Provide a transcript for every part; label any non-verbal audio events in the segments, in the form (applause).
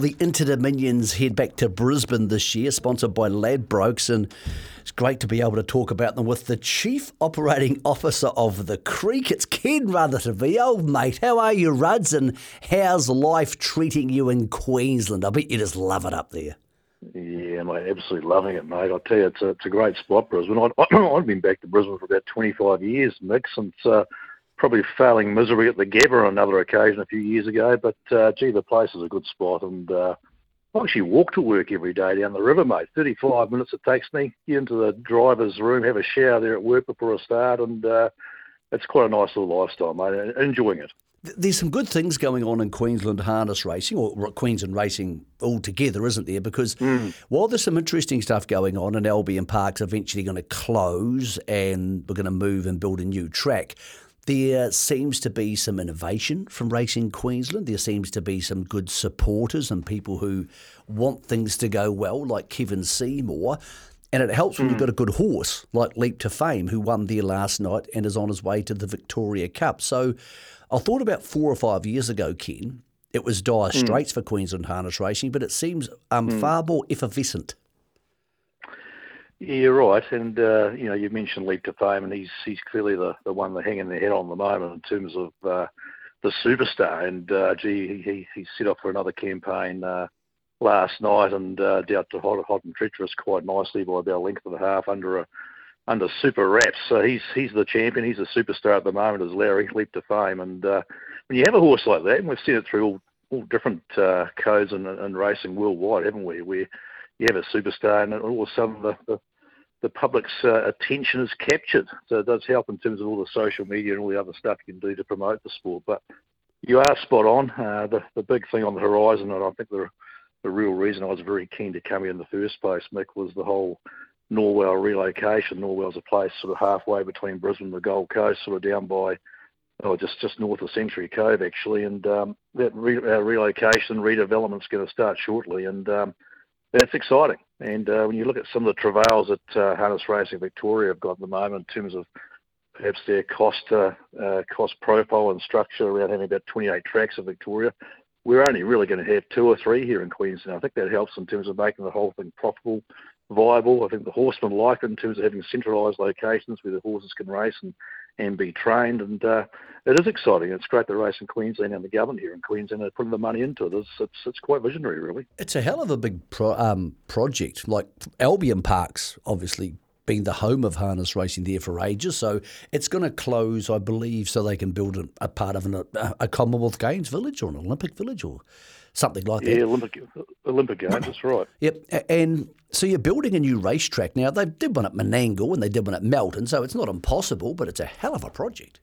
The Interdominions head back to Brisbane this year, sponsored by Ladbrokes, and it's great to be able to talk about them with the Chief Operating Officer of the Creek. It's Ken Rutherford, old mate. How are you, Ruds, and how's life treating you in Queensland? I bet you just love it up there. Yeah, mate, absolutely loving it, mate. I'll tell you, it's a, it's a great spot, Brisbane. I, (clears throat) I've been back to Brisbane for about 25 years, Mick, since uh, probably failing miserably at the Gabba on another occasion a few years ago. But uh, gee, the place is a good spot, and uh, I actually walk to work every day down the river, mate. 35 minutes it takes me. Get into the driver's room, have a shower there at work before I start, and uh, it's quite a nice little lifestyle, mate. Enjoying it. There's some good things going on in Queensland harness racing, or Queensland racing altogether, isn't there? Because mm. while there's some interesting stuff going on, and Albion Park's eventually going to close, and we're going to move and build a new track, there seems to be some innovation from Racing Queensland. There seems to be some good supporters and people who want things to go well, like Kevin Seymour. And it helps when mm. you've hmm. got a good horse like Leap to Fame, who won there last night and is on his way to the Victoria Cup. So I thought about four or five years ago, Ken, it was dire hmm. straits mm. for Queensland harness racing, but it seems um, mm. far more effervescent. Yeah, you're right. And uh, you know, you mentioned Leap to Fame, and he's he's clearly the, the one they're hanging their head on the moment in terms of uh, the superstar. And uh, gee, he he he set off for another campaign uh, last night and uh, dealt to hot, hot and treacherous quite nicely by about a length and a half under a under super wraps. So he's he's the champion. He's a superstar at the moment, as Larry Leap to Fame. And uh, when you have a horse like that, and we've seen it through all, all different uh, codes and, and racing worldwide, haven't we? Where you have a superstar, and all of a sudden the, the the public's uh, attention is captured. So it does help in terms of all the social media and all the other stuff you can do to promote the sport. But you are spot on. Uh, the the big thing on the horizon, and I think the the real reason I was very keen to come here in the first place, Mick, was the whole Norwell relocation. Norwell's a place sort of halfway between Brisbane and the Gold Coast, sort of down by oh, just just north of Sanctuary Cove actually, and um, that re- uh, relocation redevelopment's going to start shortly, and um, that's exciting. And uh, when you look at some of the travails that uh, Harness Racing Victoria have got at the moment in terms of perhaps their cost uh, uh, cost profile and structure around having about 28 tracks in Victoria, we're only really going to have two or three here in Queensland. I think that helps in terms of making the whole thing profitable, viable. I think the horsemen like it in terms of having centralised locations where the horses can race and and be trained. And uh, it is exciting. It's great the race in Queensland and the government here in Queensland are putting the money into it. It's, it's, it's quite visionary, really. It's a hell of a big pro, um, project. Like Albion Parks, obviously being the home of harness racing there for ages. So it's going to close, I believe, so they can build a, a part of an, a, a Commonwealth Games village or an Olympic village or something like yeah, that. Yeah, Olympic, Olympic Games, that's right. (clears throat) Yep. And so you're building a new racetrack. Now, they did one at Menangle and they did one at Melton, so it's not impossible, but it's a hell of a project.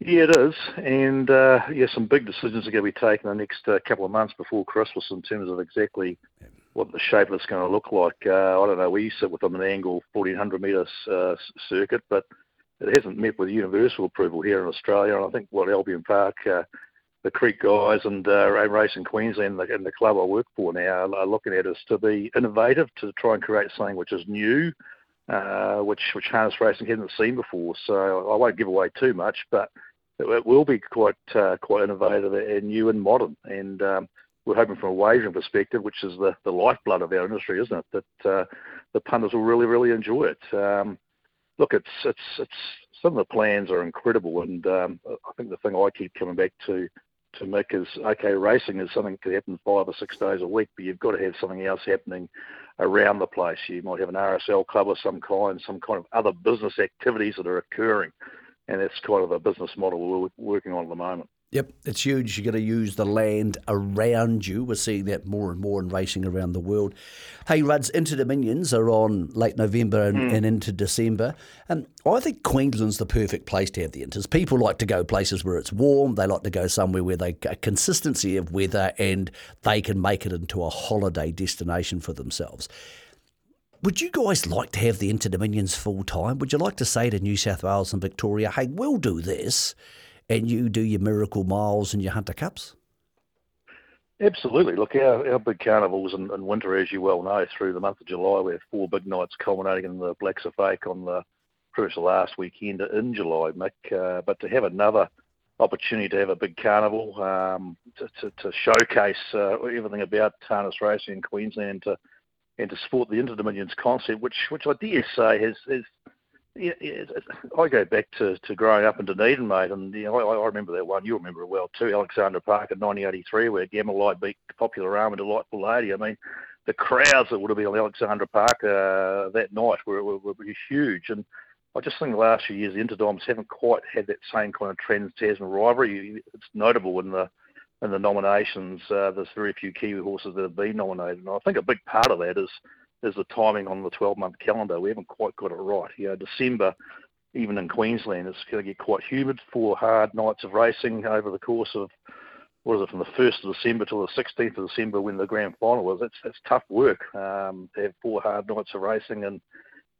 Yeah, it is. And uh, yeah, some big decisions are going to be taken the next uh, couple of months before Christmas in terms of exactly what the shape of it's going to look like. Uh, I don't know, we sit with the Menangle 1400 metre uh, circuit, but it hasn't met with universal approval here in Australia. And I think what Albion Park uh, the Creek guys and uh, Racing Queensland and the, and the club I work for now are looking at is to be innovative, to try and create something which is new, uh, which which harness racing hasn't seen before. So I won't give away too much, but it, it will be quite uh, quite innovative and new and modern. And um, we're hoping from a wagering perspective, which is the, the lifeblood of our industry, isn't it, that uh, the punters will really really enjoy it. Um, look, it's it's it's some of the plans are incredible, and um, I think the thing I keep coming back to to Mick is okay, racing is something that can happen five or six days a week, but you've got to have something else happening around the place. You might have an RSL club of some kind, some kind of other business activities that are occurring, and that's kind of a business model we're working on at the moment. Yep, it's huge. You've got to use the land around you. We're seeing that more and more in racing around the world. Hey, Ruds, Interdominions are on late November and, mm. and, into December. And I think Queensland's the perfect place to have the Inters. People like to go places where it's warm. They like to go somewhere where they get consistency of weather and they can make it into a holiday destination for themselves. Would you guys like to have the Interdominions full time? Would you like to say to New South Wales and Victoria, hey, we'll do this? And you do your miracle miles and your hunter cups? Absolutely. Look, our, our big carnivals in, in, winter, as you well know, through the month of July, we have four big nights culminating in the Blacks A Fake on the much last weekend in July, Mick. Uh, but to have another opportunity to have a big carnival um, to, to, to, showcase uh, everything about harness racing in Queensland to, and to support the Interdominions concept, which which I dare say has, has yeah, I go back to, to growing up in Dunedin, mate, and you know, I, I remember that one. You remember it well too, Alexandra Park in 1983, where Gammalite beat Popular Alm and Delightful Lady. I mean, the crowds that would have been on Alexandra Park uh, that night were, were, were huge, and I just think the last few years the Interdoms haven't quite had that same kind of trans Tasman rivalry. It's notable in the in the nominations. Uh, there's very few Kiwi horses that have been nominated, and I think a big part of that is is the timing on the 12-month calendar. We haven't quite got it right. You know, December, even in Queensland, it's going to get quite humid. Four hard nights of racing over the course of what is it from the 1st of December to the 16th of December when the grand final was. It's, it's tough work um, to have four hard nights of racing and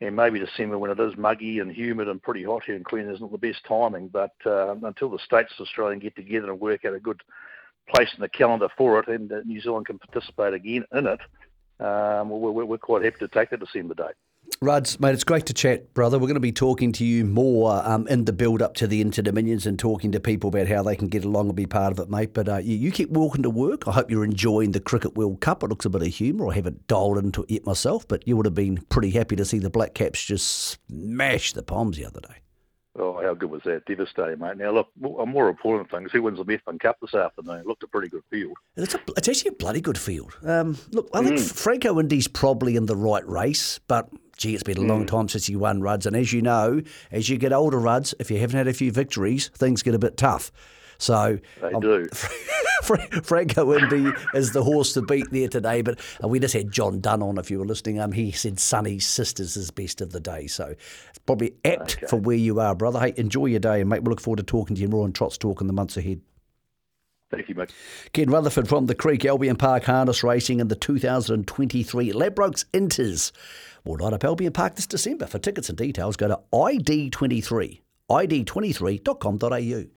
and maybe December when it is muggy and humid and pretty hot here in Queensland isn't the best timing. But uh, until the states of Australia get together and work out a good place in the calendar for it, and uh, New Zealand can participate again in it, um, we're, we're, quite happy to take the December date. Ruds, mate, it's great to chat, brother. We're going to be talking to you more um, in the build up to the Interdominions and talking to people about how they can get along and be part of it, mate. But uh, you, you, keep walking to work. I hope you're enjoying the Cricket World Cup. It looks a bit of humour. I haven't dialed into it yet myself, but you would have been pretty happy to see the Black Caps just smash the Poms the other day. Oh, how good was that? Devastating, mate. Now, look, a more important thing is who wins the Methven Cup this afternoon. It looked a pretty good field. It's, a, it's actually a bloody good field. Um, look, I think mm. Franco Indy's probably in the right race, but gee, it's been a long mm. time since he won Ruds. And as you know, as you get older, Ruds, if you haven't had a few victories, things get a bit tough. So they um, do. (laughs) Franco Indy is the horse to beat there today. But uh, we just had John Dunn on, if you were listening. Um, he said Sonny's sister's is best of the day. So it's probably apt okay. for where you are, brother. Hey, enjoy your day, and mate, we look forward to talking to you more on Trots Talk in the months ahead. Thank you, mate. Ken Rutherford from the Creek Albion Park Harness Racing in the 2023 Ladbrokes Inters. Will light up Albion Park this December. For tickets and details, go to ID23, id23.com.au.